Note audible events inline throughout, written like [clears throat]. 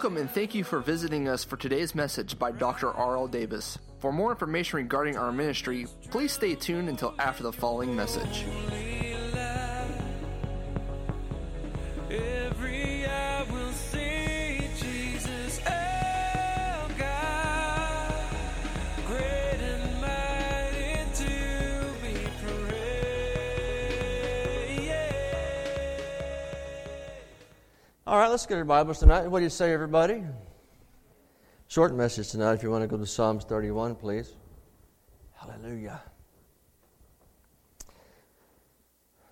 Welcome and thank you for visiting us for today's message by Dr. R.L. Davis. For more information regarding our ministry, please stay tuned until after the following message. All right, let's get our Bibles tonight. What do you say, everybody? Short message tonight. If you want to go to Psalms 31, please. Hallelujah.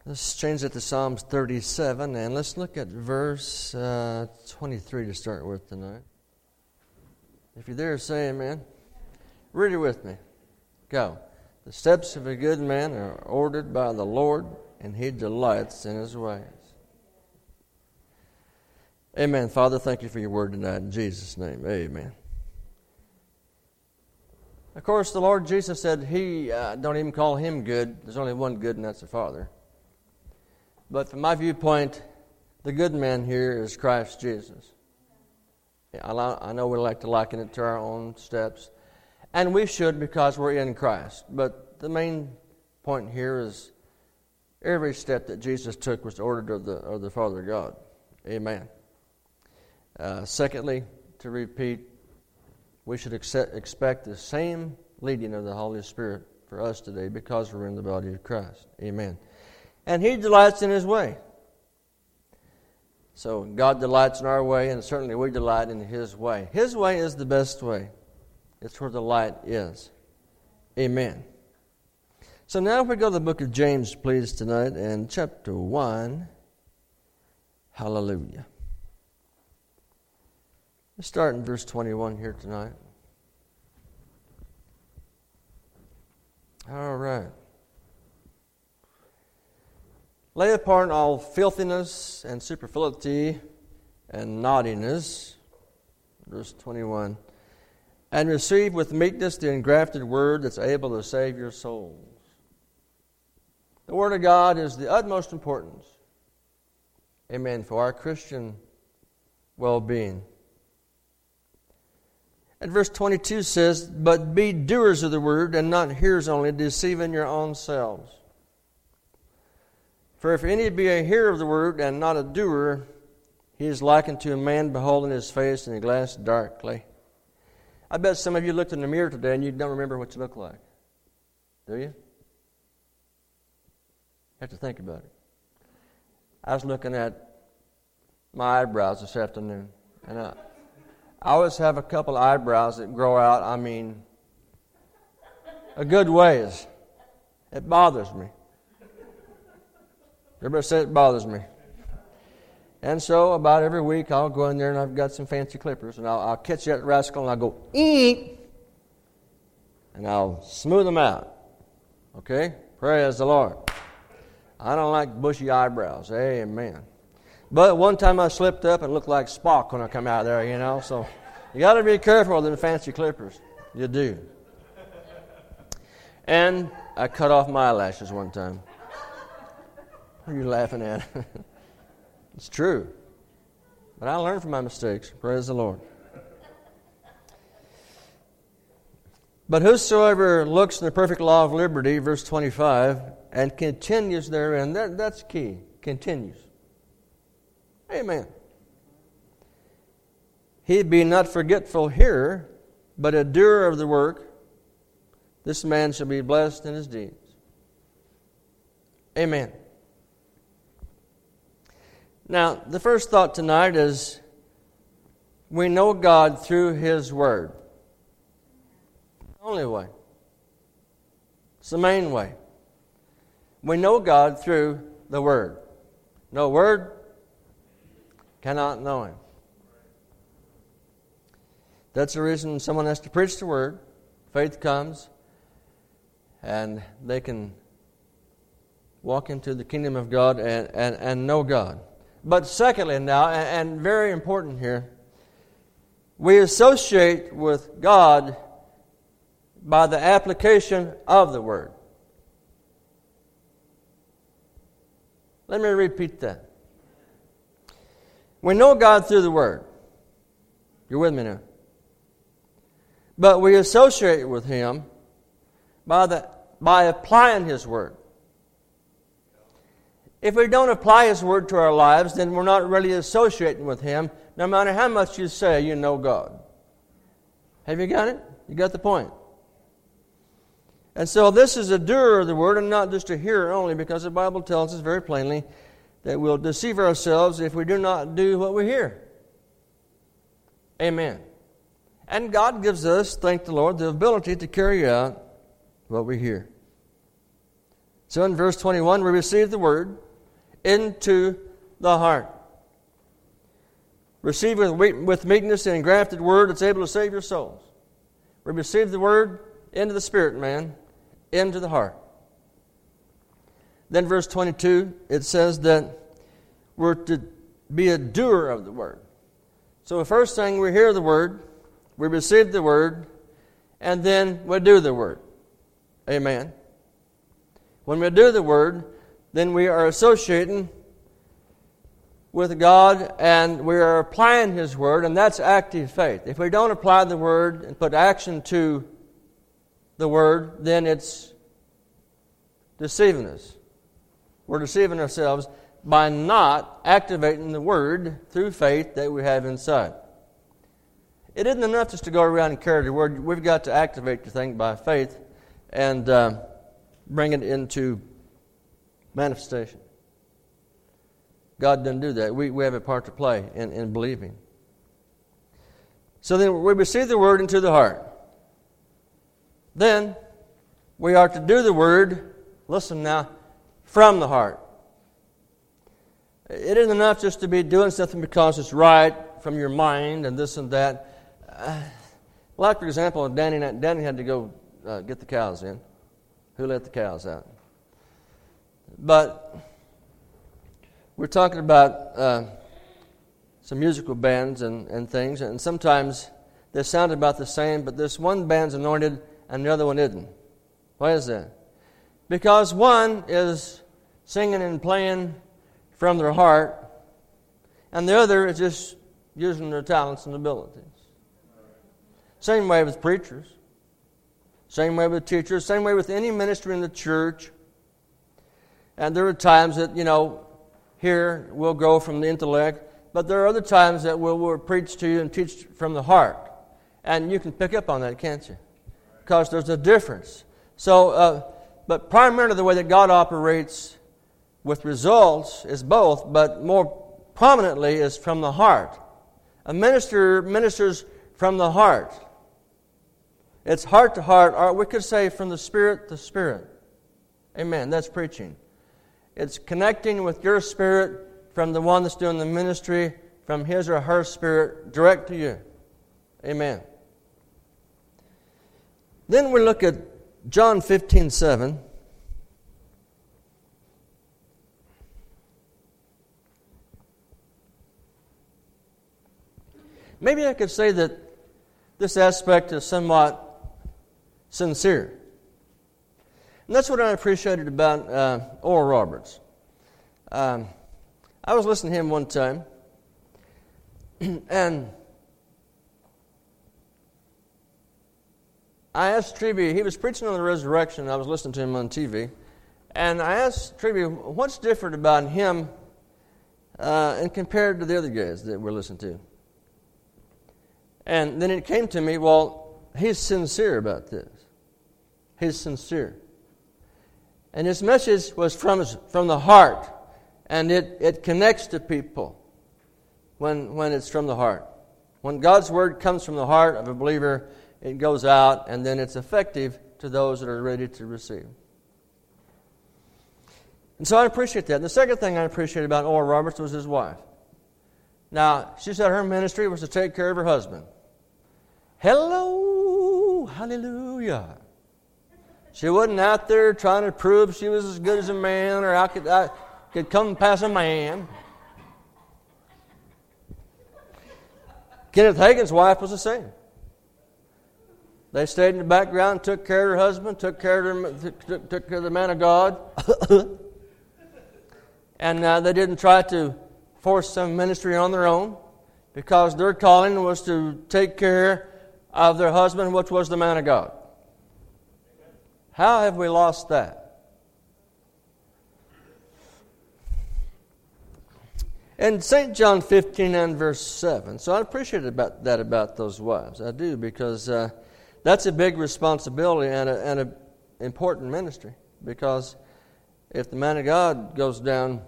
Let's change it to Psalms 37, and let's look at verse uh, 23 to start with tonight. If you're there, say amen. Read it with me. Go. The steps of a good man are ordered by the Lord, and he delights in his ways. Amen. Father, thank you for your word tonight. In Jesus' name, amen. Of course, the Lord Jesus said he, uh, don't even call him good. There's only one good, and that's the Father. But from my viewpoint, the good man here is Christ Jesus. I I know we like to liken it to our own steps, and we should because we're in Christ. But the main point here is every step that Jesus took was ordered of the, of the Father God. Amen. Uh, secondly, to repeat, we should accept, expect the same leading of the Holy Spirit for us today because we're in the body of Christ. Amen. And He delights in His way. So God delights in our way, and certainly we delight in His way. His way is the best way, it's where the light is. Amen. So now, if we go to the book of James, please, tonight, and chapter 1. Hallelujah. Let's start in verse 21 here tonight. All right. Lay apart all filthiness and superfluity and naughtiness. Verse 21. And receive with meekness the engrafted word that's able to save your souls. The Word of God is the utmost importance. Amen. For our Christian well being. And verse 22 says, But be doers of the word and not hearers only, deceiving your own selves. For if any be a hearer of the word and not a doer, he is likened to a man beholding his face in a glass darkly. I bet some of you looked in the mirror today and you don't remember what you look like. Do you? you have to think about it. I was looking at my eyebrows this afternoon, and I, I always have a couple eyebrows that grow out, I mean, a good ways. It bothers me. Everybody say it bothers me. And so, about every week, I'll go in there and I've got some fancy clippers, and I'll, I'll catch that rascal and I'll go, eek, and I'll smooth them out. Okay? Praise the Lord. I don't like bushy eyebrows. Amen. But one time I slipped up and looked like Spock when I come out there, you know. So you got to be careful with them fancy clippers. You do. And I cut off my eyelashes one time. What are you laughing at? [laughs] it's true. But I learned from my mistakes. Praise the Lord. But whosoever looks in the perfect law of liberty, verse 25, and continues therein, that, that's key. Continues. Amen. He be not forgetful hearer, but a doer of the work. This man shall be blessed in his deeds. Amen. Now, the first thought tonight is we know God through His Word. Only way. It's the main way. We know God through the Word. No Word cannot know Him. That's the reason someone has to preach the Word. Faith comes, and they can walk into the kingdom of God and, and, and know God. But secondly, now, and, and very important here, we associate with God by the application of the Word. Let me repeat that. We know God through the Word. You're with me now? But we associate with Him by, the, by applying His Word. If we don't apply His Word to our lives, then we're not really associating with Him, no matter how much you say you know God. Have you got it? You got the point? And so this is a doer of the Word and not just a hearer only, because the Bible tells us very plainly that we'll deceive ourselves if we do not do what we hear. Amen. And God gives us, thank the Lord, the ability to carry out what we hear. So in verse 21, we receive the word into the heart. Receive with, meekness and engrafted word that's able to save your souls. We receive the word into the spirit, man, into the heart. Then, verse 22, it says that we're to be a doer of the word. So, the first thing we hear the word, we receive the word, and then we do the word. Amen. When we do the word, then we are associating with God and we are applying His word, and that's active faith. If we don't apply the word and put action to the word, then it's deceiving us. We're deceiving ourselves by not activating the word through faith that we have inside. It isn't enough just to go around and carry the word. We've got to activate the thing by faith and uh, bring it into manifestation. God doesn't do that. We, we have a part to play in, in believing. So then we receive the word into the heart. Then we are to do the word, listen now, from the heart. It isn't enough just to be doing something because it's right from your mind and this and that. Uh, like, for example, Danny, Danny had to go uh, get the cows in. Who let the cows out? But we're talking about uh, some musical bands and, and things, and sometimes they sound about the same, but this one band's anointed and the other one isn't. Why is that? Because one is singing and playing from their heart, and the other is just using their talents and abilities. Same way with preachers, same way with teachers, same way with any ministry in the church. And there are times that, you know, here we'll grow from the intellect, but there are other times that we'll, we'll preach to you and teach from the heart. And you can pick up on that, can't you? Because there's a difference. So, uh, but primarily the way that God operates with results is both, but more prominently is from the heart. A minister ministers from the heart. It's heart to heart, or we could say from the spirit to spirit. Amen. That's preaching. It's connecting with your spirit from the one that's doing the ministry, from his or her spirit, direct to you. Amen. Then we look at John 15 7. Maybe I could say that this aspect is somewhat sincere. And that's what I appreciated about uh, Oral Roberts. Um, I was listening to him one time, [clears throat] and I asked Treby, he was preaching on the resurrection, I was listening to him on TV, and I asked Treby, what's different about him uh, and compared to the other guys that we're listening to? And then it came to me, well, he's sincere about this. He's sincere. And his message was from, from the heart, and it, it connects to people when, when it's from the heart. When God's word comes from the heart of a believer, it goes out, and then it's effective to those that are ready to receive. And so I appreciate that. And the second thing I appreciate about Oral Roberts was his wife. Now, she said her ministry was to take care of her husband. Hello, hallelujah. She wasn't out there trying to prove she was as good as a man or I could, I could come past a man. Kenneth Hagin's wife was the same. They stayed in the background, took care of her husband, took care of, took, took care of the man of God. [laughs] and uh, they didn't try to force some ministry on their own because their calling was to take care of their husband, which was the man of God. How have we lost that? In St. John 15 and verse 7, so I appreciate about that about those wives. I do, because uh, that's a big responsibility and an important ministry. Because if the man of God goes down,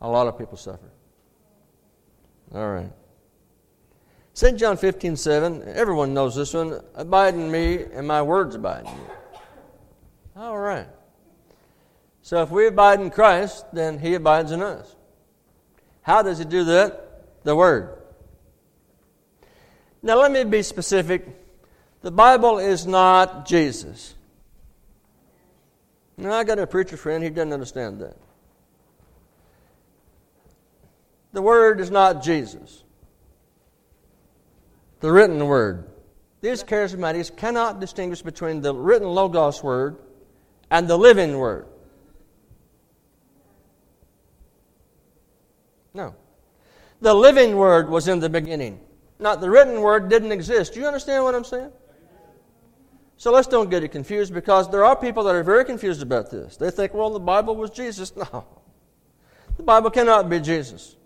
a lot of people suffer. All right. St. John 15, 7, everyone knows this one. Abide in me, and my words abide in you. All right. So if we abide in Christ, then he abides in us. How does he do that? The Word. Now, let me be specific. The Bible is not Jesus. Now, I got a preacher friend, he doesn't understand that. The Word is not Jesus the written word. These charismatics cannot distinguish between the written Logos word and the living word. No. The living word was in the beginning. Not the written word didn't exist. Do you understand what I'm saying? So let's don't get it confused because there are people that are very confused about this. They think, well, the Bible was Jesus. [laughs] No. The Bible cannot be Jesus.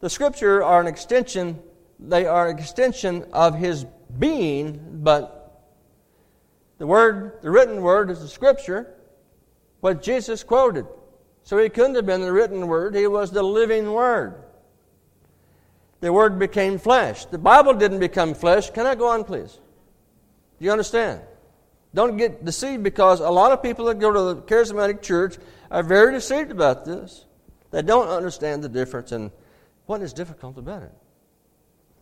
The scripture are an extension they are an extension of his being, but the word, the written word is the scripture, what Jesus quoted. So he couldn't have been the written word, he was the living word. The word became flesh. The Bible didn't become flesh. Can I go on, please? Do you understand? Don't get deceived because a lot of people that go to the charismatic church are very deceived about this. They don't understand the difference and what is difficult about it.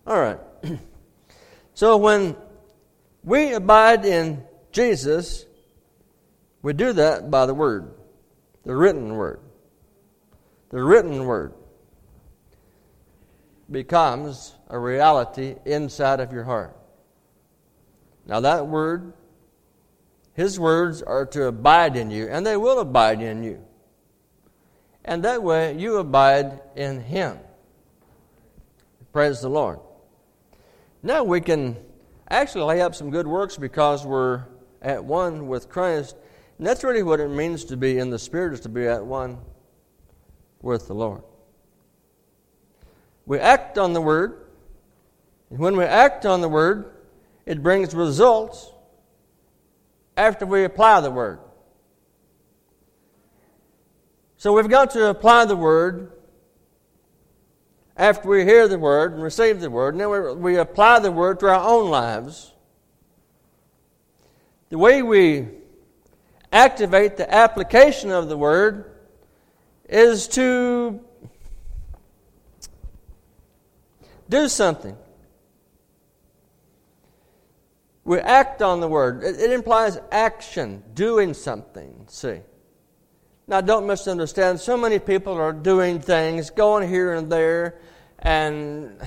All right. [clears throat] so when we abide in Jesus, we do that by the Word, the written Word. The written Word becomes a reality inside of your heart. Now, that Word, His words are to abide in you, and they will abide in you. And that way, you abide in Him. Praise the Lord. Now we can actually lay up some good works because we're at one with Christ. And that's really what it means to be in the Spirit, is to be at one with the Lord. We act on the Word. And when we act on the Word, it brings results after we apply the Word. So we've got to apply the Word after we hear the word and receive the word, and then we, we apply the word to our own lives, the way we activate the application of the word is to do something. We act on the word. It, it implies action, doing something. See? Now, don't misunderstand. So many people are doing things, going here and there, and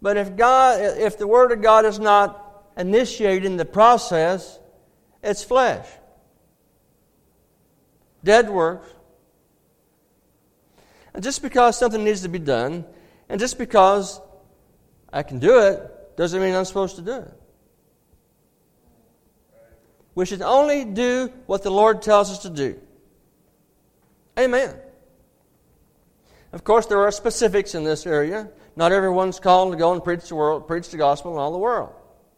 but if God, if the Word of God is not initiating the process, it's flesh. Dead works. And just because something needs to be done, and just because I can do it, doesn't mean I'm supposed to do it. We should only do what the Lord tells us to do. Amen. Of course, there are specifics in this area. Not everyone's called to go and preach the world, preach the gospel in all the world.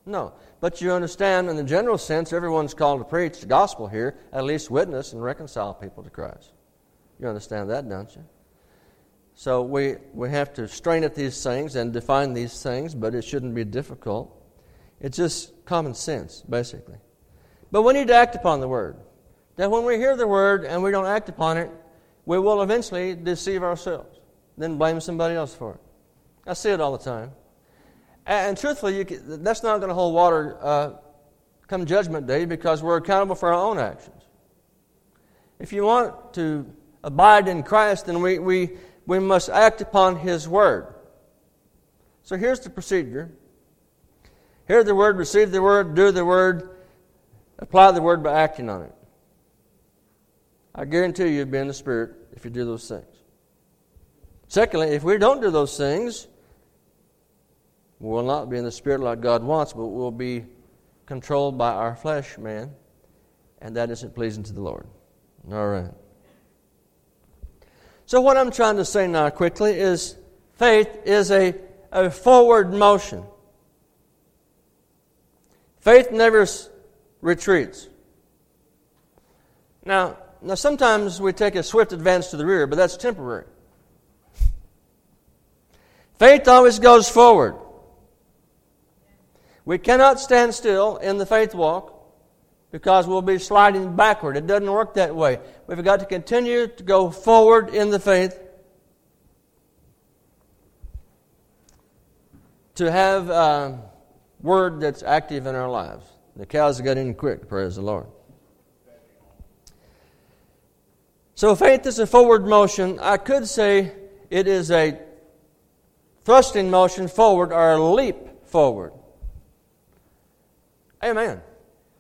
No. But you understand, in the general sense, everyone's called to preach the gospel here, at least witness and reconcile people to Christ. You understand that, don't you? So we, we have to strain at these things and define these things, but it shouldn't be difficult. It's just common sense, basically. But we need to act upon the Word. That when we hear the Word and we don't act upon it, we will eventually deceive ourselves, then blame somebody else for it. I see it all the time. And, truthfully, can, that's not going to hold water uh, come Judgment Day because we're accountable for our own actions. If you want to abide in Christ, then we, we, we must act upon His Word. So here's the procedure hear the Word, receive the Word, do the Word, apply the Word by acting on it. I guarantee you you'll be in the Spirit if you do those things. Secondly, if we don't do those things, We will not be in the spirit like God wants, but we'll be controlled by our flesh, man, and that isn't pleasing to the Lord. All right. So, what I'm trying to say now quickly is faith is a, a forward motion. Faith never retreats. Now, now, sometimes we take a swift advance to the rear, but that's temporary. Faith always goes forward. We cannot stand still in the faith walk because we'll be sliding backward. It doesn't work that way. We've got to continue to go forward in the faith to have a word that's active in our lives. The cows got in quick, praise the Lord. So faith is a forward motion. I could say it is a thrusting motion forward or a leap forward. Amen.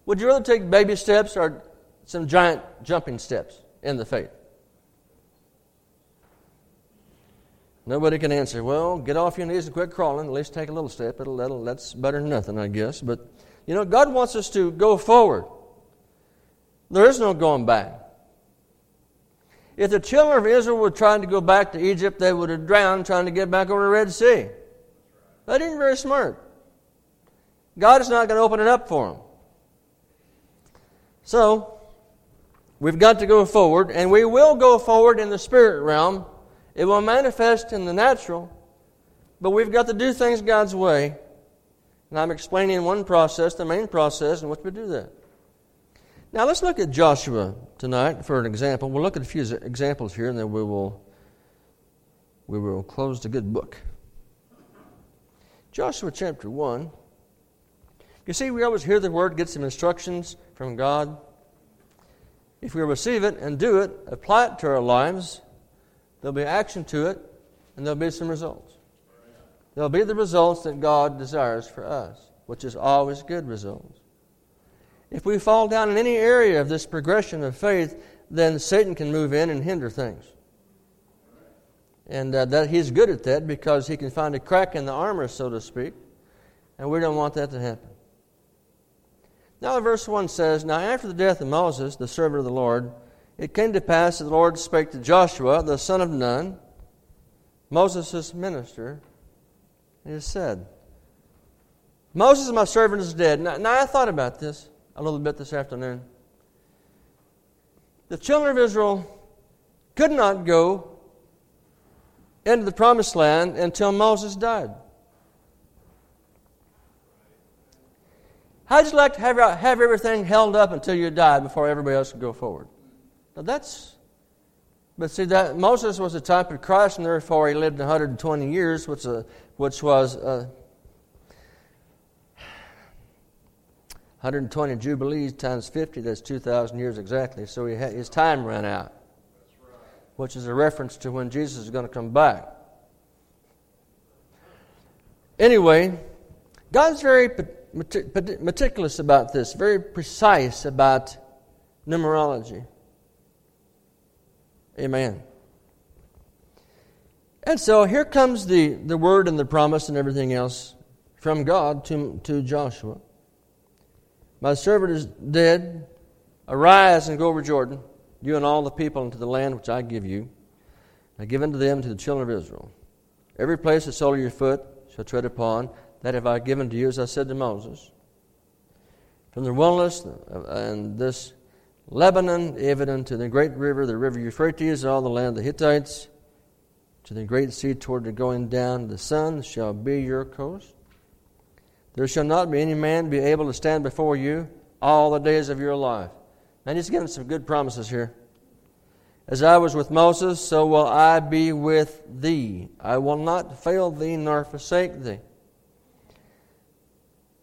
Would you rather take baby steps or some giant jumping steps in the faith? Nobody can answer. Well, get off your knees and quit crawling. At least take a little step. It'll, that'll, that's better than nothing, I guess. But, you know, God wants us to go forward. There is no going back. If the children of Israel were trying to go back to Egypt, they would have drowned trying to get back over the Red Sea. That isn't very smart. God is not going to open it up for them. So, we've got to go forward, and we will go forward in the spirit realm. It will manifest in the natural, but we've got to do things God's way. And I'm explaining one process, the main process, in which we do that. Now, let's look at Joshua tonight for an example. We'll look at a few examples here, and then we will, we will close the good book. Joshua chapter 1. You see, we always hear the word, get some instructions from God. If we receive it and do it, apply it to our lives, there'll be action to it, and there'll be some results. There'll be the results that God desires for us, which is always good results. If we fall down in any area of this progression of faith, then Satan can move in and hinder things. And uh, that he's good at that because he can find a crack in the armor, so to speak, and we don't want that to happen. Now, verse 1 says, Now after the death of Moses, the servant of the Lord, it came to pass that the Lord spake to Joshua, the son of Nun, Moses' minister, and he said, Moses, my servant, is dead. Now, now, I thought about this a little bit this afternoon. The children of Israel could not go into the promised land until Moses died. How'd you like to have, have everything held up until you died before everybody else could go forward? Now that's, but see that Moses was a type of Christ, and therefore he lived 120 years, which, uh, which was uh, 120 jubilees times 50. That's 2,000 years exactly. So he had, his time ran out, which is a reference to when Jesus is going to come back. Anyway, God's very meticulous about this, very precise about numerology. Amen. And so here comes the, the word and the promise and everything else from God to, to Joshua. My servant is dead. Arise and go over Jordan, you and all the people, into the land which I give you. I give unto them to the children of Israel. Every place the sole of your foot shall tread upon, that have I given to you, as I said to Moses. From the wilderness uh, and this Lebanon, even unto the great river, the river Euphrates, all the land of the Hittites, to the great sea toward the going down, of the sun shall be your coast. There shall not be any man be able to stand before you all the days of your life. Now he's giving some good promises here. As I was with Moses, so will I be with thee. I will not fail thee nor forsake thee.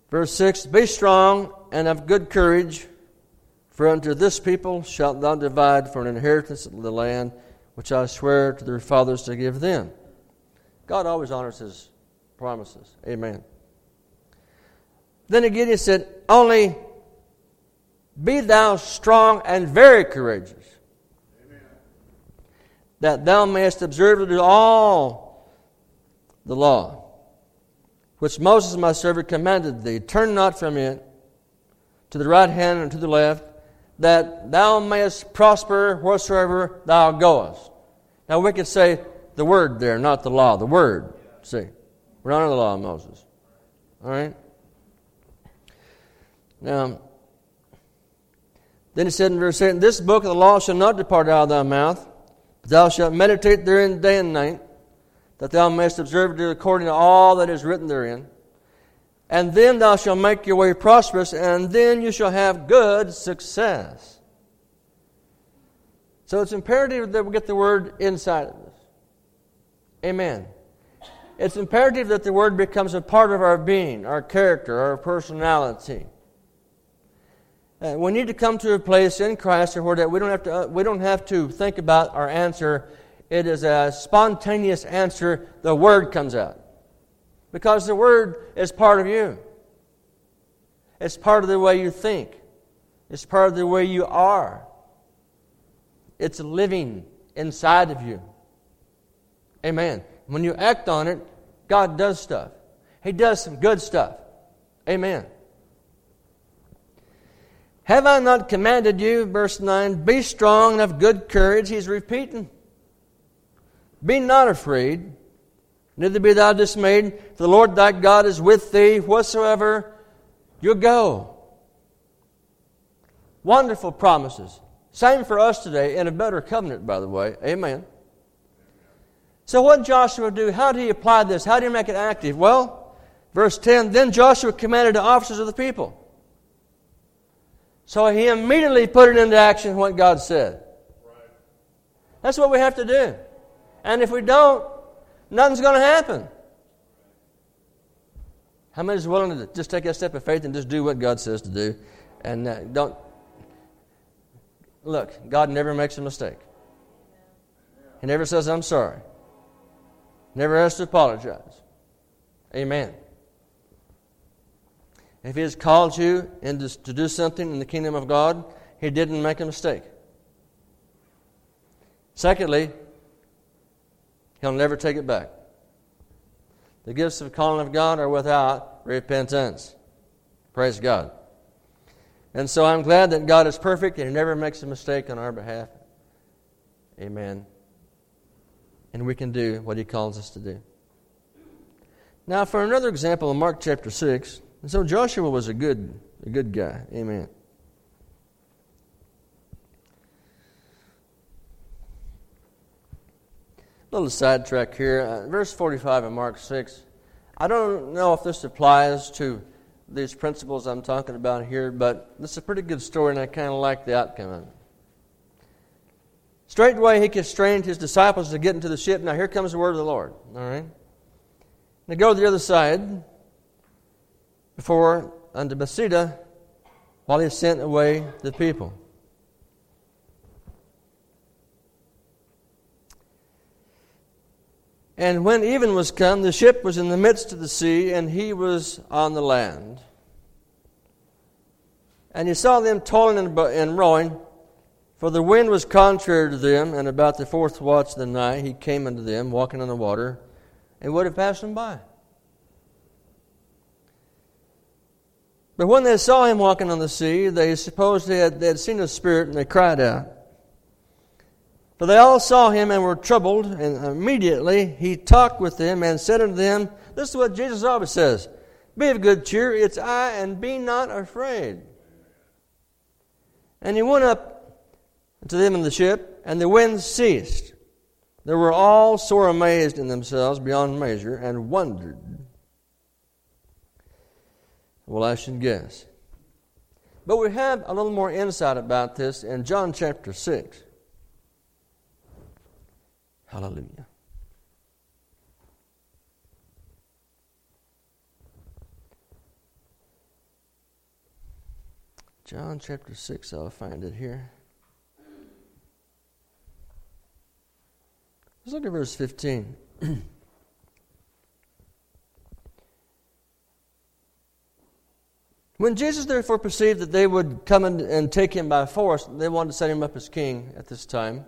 Verse 6 Be strong and of good courage, for unto this people shalt thou divide for an inheritance of the land which I swear to their fathers to give them. God always honors his promises. Amen. Then again he said, Only be thou strong and very courageous, Amen. that thou mayest observe to do all the law. which Moses my servant commanded thee. Turn not from it to the right hand and to the left, that thou mayest prosper wheresoever thou goest. Now we could say the word there, not the law. The word. See, we're not under the law of Moses. All right. Now, then he said in verse 8, This book of the law shall not depart out of thy mouth, but thou shalt meditate therein day and night, that thou mayest observe to do according to all that is written therein. And then thou shalt make your way prosperous, and then you shall have good success. So it's imperative that we get the word inside of us. Amen. It's imperative that the word becomes a part of our being, our character, our personality. Uh, we need to come to a place in Christ where that we don't have to uh, we don't have to think about our answer. It is a spontaneous answer. The word comes out because the word is part of you. It's part of the way you think. It's part of the way you are. It's living inside of you. Amen. When you act on it, God does stuff. He does some good stuff. Amen. Have I not commanded you, verse 9, be strong and of good courage? He's repeating. Be not afraid, neither be thou dismayed, for the Lord thy God is with thee whatsoever you go. Wonderful promises. Same for us today in a better covenant, by the way. Amen. So, what did Joshua do? How did he apply this? How did he make it active? Well, verse 10 Then Joshua commanded the officers of the people. So he immediately put it into action what God said. That's what we have to do. And if we don't, nothing's going to happen. How many is willing to just take that step of faith and just do what God says to do? And uh, don't. Look, God never makes a mistake. He never says, I'm sorry. Never has to apologize. Amen. If He has called you into, to do something in the kingdom of God, He didn't make a mistake. Secondly, He'll never take it back. The gifts of calling of God are without repentance. Praise God. And so I'm glad that God is perfect and He never makes a mistake on our behalf. Amen. And we can do what He calls us to do. Now, for another example in Mark chapter 6, and so Joshua was a good, a good guy. Amen. Little sidetrack here. Uh, verse 45 of Mark 6. I don't know if this applies to these principles I'm talking about here, but this is a pretty good story, and I kind of like the outcome of it. Straightway he constrained his disciples to get into the ship. Now here comes the word of the Lord. All right. Now go to the other side before unto Bethsaida while he sent away the people. And when even was come, the ship was in the midst of the sea, and he was on the land. And he saw them toiling and rowing, for the wind was contrary to them. And about the fourth watch of the night, he came unto them, walking on the water, and would have passed them by. But when they saw him walking on the sea, they supposed they had, they had seen a spirit, and they cried out. For they all saw him and were troubled, and immediately he talked with them and said unto them, This is what Jesus always says Be of good cheer, it's I, and be not afraid. And he went up to them in the ship, and the wind ceased. They were all sore amazed in themselves beyond measure, and wondered. Well, I should guess. But we have a little more insight about this in John chapter 6. Hallelujah. John chapter 6, I'll find it here. Let's look at verse 15. [clears throat] when Jesus therefore perceived that they would come and take him by force, they wanted to set him up as king at this time.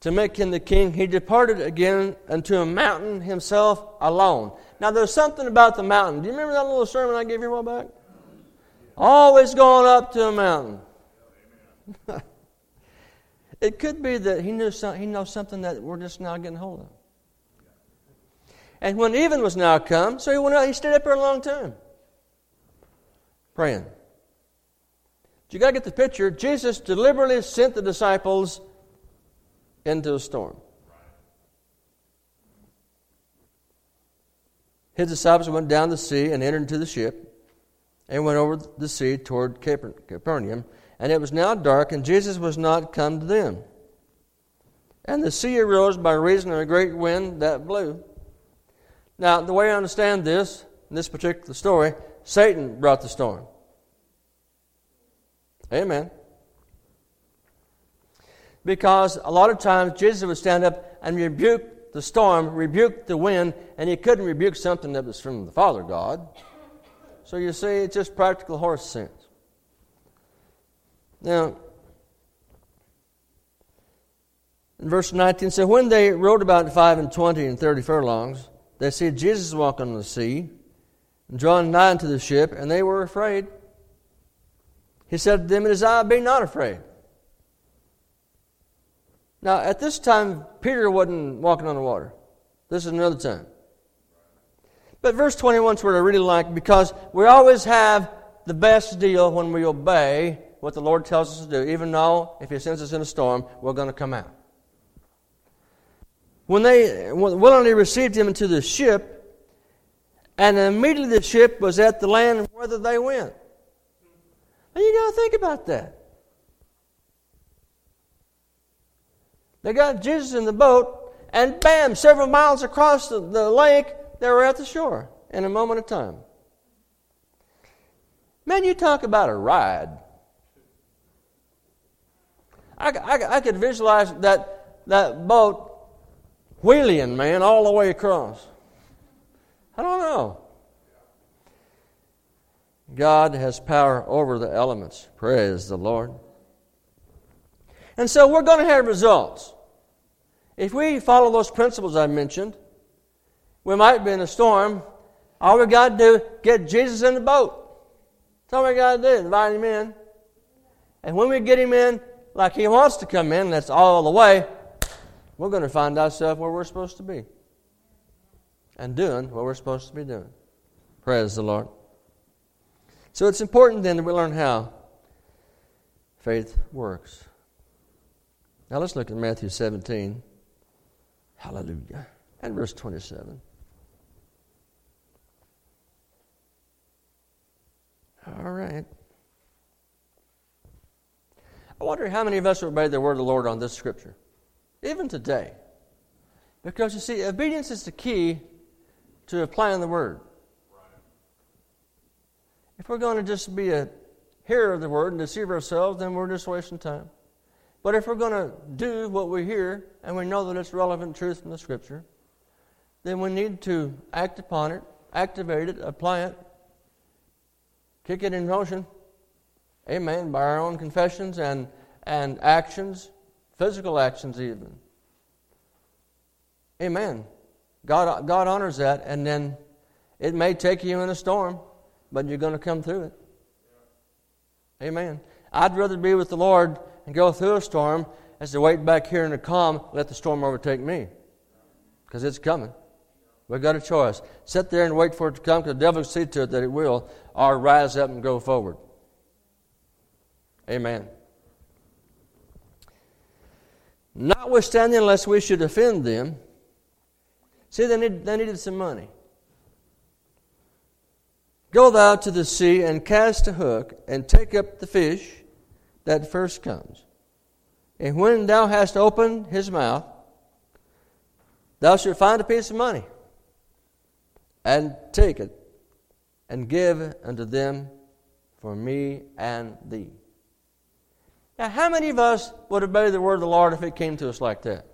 To make him the king, he departed again unto a mountain himself alone. Now, there's something about the mountain. Do you remember that little sermon I gave you a while back? Always going up to a mountain. [laughs] it could be that he knew some, he knows something that we're just now getting hold of. And when even was now come, so he went out, he stayed up there a long time. Praying. But you got to get the picture. Jesus deliberately sent the disciples into a storm. His disciples went down the sea and entered into the ship and went over the sea toward Capernaum. And it was now dark, and Jesus was not come to them. And the sea arose by reason of a great wind that blew. Now, the way I understand this, in this particular story, Satan brought the storm. Amen. Because a lot of times Jesus would stand up and rebuke the storm, rebuke the wind, and he couldn't rebuke something that was from the Father God. So you see, it's just practical horse sense. Now, in verse 19, so when they rode about five and twenty and thirty furlongs, they see Jesus walking on the sea, and drawing nigh unto the ship, and they were afraid. He said to them, It is I, be not afraid. Now, at this time, Peter wasn't walking on the water. This is another time. But verse 21 is what I really like because we always have the best deal when we obey what the Lord tells us to do, even though if He sends us in a storm, we're going to come out. When they willingly received Him into the ship, and immediately the ship was at the land whither they went. Now you got to think about that. They got Jesus in the boat, and bam, several miles across the, the lake, they were at the shore in a moment of time. Man, you talk about a ride. I, I, I could visualize that, that boat wheeling, man, all the way across. I don't know. God has power over the elements. Praise the Lord. And so we're going to have results. If we follow those principles I mentioned, we might be in a storm. All we got to do get Jesus in the boat. That's all we got to do, invite him in. And when we get him in, like he wants to come in, that's all the way, we're going to find ourselves where we're supposed to be. And doing what we're supposed to be doing. Praise the Lord. So it's important then that we learn how faith works. Now let's look at Matthew 17. Hallelujah. And verse 27. All right. I wonder how many of us obey the word of the Lord on this scripture, even today. Because you see, obedience is the key to applying the word. If we're going to just be a hearer of the word and deceive ourselves, then we're just wasting time. But if we're going to do what we hear and we know that it's relevant truth from the Scripture, then we need to act upon it, activate it, apply it, kick it in motion. Amen. By our own confessions and, and actions, physical actions even. Amen. God, God honors that, and then it may take you in a storm, but you're going to come through it. Amen. I'd rather be with the Lord and go through a storm as to wait back here in the calm, let the storm overtake me. Because it's coming. We've got a choice. Sit there and wait for it to come because the devil will see to it that it will, or rise up and go forward. Amen. Notwithstanding, unless we should offend them, see, they, need, they needed some money. Go thou to the sea and cast a hook and take up the fish that first comes. And when thou hast opened his mouth, thou shalt find a piece of money, and take it, and give unto them for me and thee. Now, how many of us would obey the word of the Lord if it came to us like that?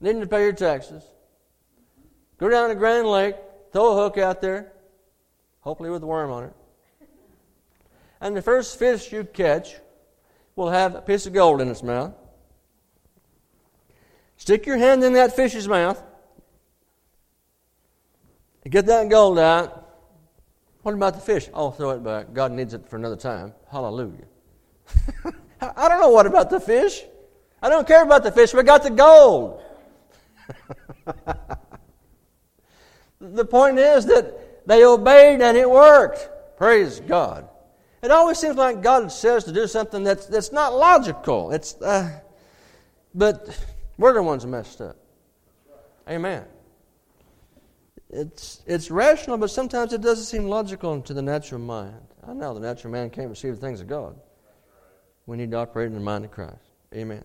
Needing to pay your taxes. Go down to Grand Lake, throw a hook out there, hopefully with a worm on it. And the first fish you catch, will have a piece of gold in its mouth. Stick your hand in that fish's mouth. Get that gold out. What about the fish? I'll throw it back. God needs it for another time. Hallelujah. [laughs] I don't know what about the fish. I don't care about the fish. We got the gold. [laughs] the point is that they obeyed and it worked. Praise God. It always seems like God says to do something that's, that's not logical. It's, uh, but we're the ones messed up. Amen. It's, it's rational, but sometimes it doesn't seem logical to the natural mind. I know the natural man can't receive the things of God. We need to operate in the mind of Christ. Amen.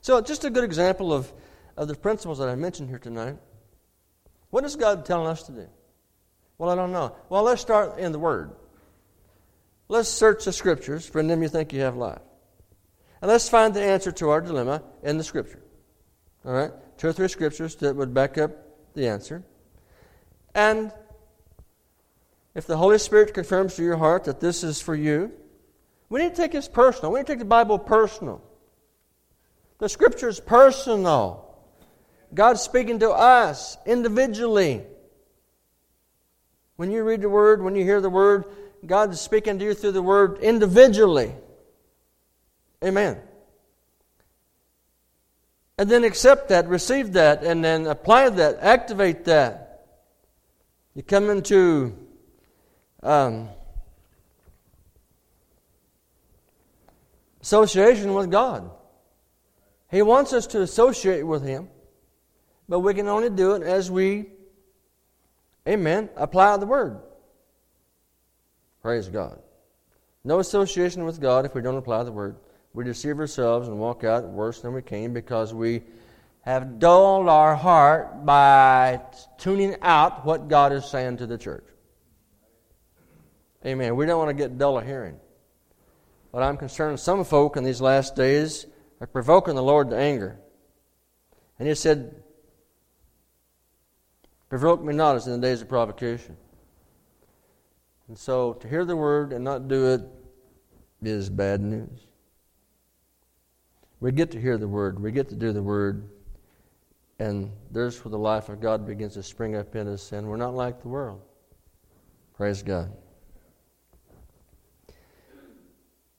So, just a good example of, of the principles that I mentioned here tonight. What is God telling us to do? Well, I don't know. Well, let's start in the Word. Let's search the Scriptures, for in them you think you have life. And let's find the answer to our dilemma in the Scripture. All right? Two or three Scriptures that would back up the answer. And if the Holy Spirit confirms to your heart that this is for you, we need to take this personal. We need to take the Bible personal. The Scripture is personal. God's speaking to us individually. When you read the Word, when you hear the Word, God is speaking to you through the Word individually. Amen. And then accept that, receive that, and then apply that, activate that. You come into um, association with God. He wants us to associate with Him, but we can only do it as we, amen, apply the Word. Praise God. No association with God if we don't apply the Word. We deceive ourselves and walk out worse than we came because we have dulled our heart by tuning out what God is saying to the church. Amen. We don't want to get dull of hearing. But I'm concerned some folk in these last days are provoking the Lord to anger. And he said, Provoke me not as in the days of provocation. And so to hear the word and not do it is bad news. We get to hear the word, we get to do the word, and there's where the life of God begins to spring up in us, and we're not like the world. Praise God.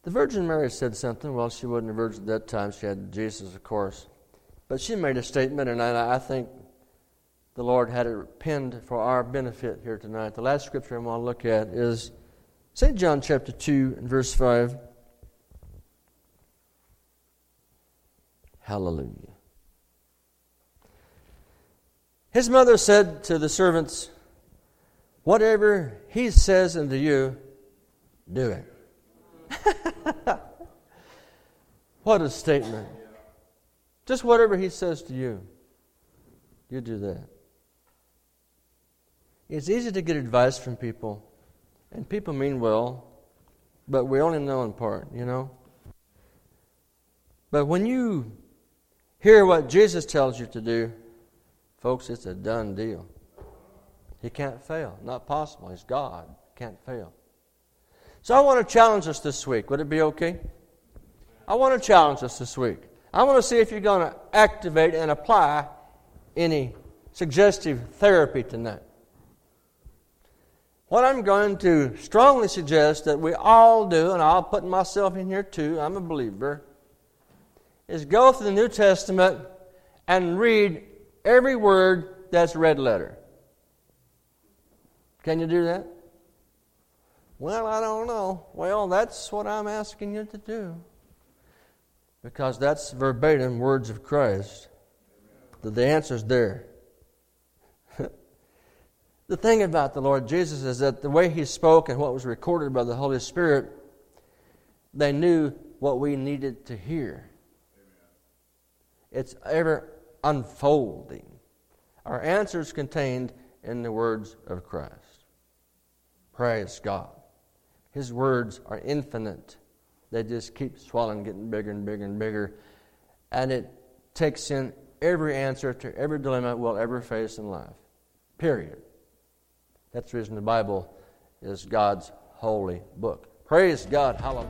The Virgin Mary said something. Well, she wasn't a virgin at that time. She had Jesus, of course. But she made a statement, and I, I think the Lord had it penned for our benefit here tonight. The last scripture I want to look at is St. John chapter 2 and verse 5. Hallelujah. His mother said to the servants, Whatever he says unto you, do it. [laughs] what a statement. Just whatever he says to you, you do that. It's easy to get advice from people, and people mean well, but we only know in part, you know? But when you hear what Jesus tells you to do, folks, it's a done deal. He can't fail. Not possible. He's God. Can't fail. So I want to challenge us this week. Would it be okay? I want to challenge us this week. I want to see if you're going to activate and apply any suggestive therapy tonight. What I'm going to strongly suggest that we all do, and I'll put myself in here too, I'm a believer, is go through the New Testament and read every word that's red letter. Can you do that? Well, I don't know. Well, that's what I'm asking you to do. Because that's verbatim words of Christ. The answer's there. The thing about the Lord Jesus is that the way he spoke and what was recorded by the Holy Spirit, they knew what we needed to hear. It's ever unfolding. Our answers contained in the words of Christ. Praise God. His words are infinite. They just keep swelling, getting bigger and bigger and bigger. And it takes in every answer to every dilemma we'll ever face in life. Period. That's the reason the Bible is God's holy book. Praise God. Hallelujah.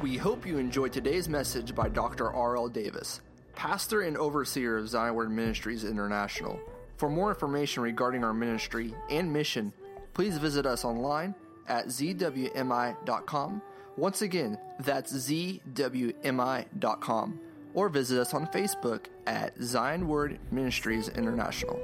We hope you enjoyed today's message by Dr. R.L. Davis pastor and overseer of Zion Word Ministries International. For more information regarding our ministry and mission, please visit us online at zwmi.com. Once again, that's zwmi.com. Or visit us on Facebook at Zion Word Ministries International.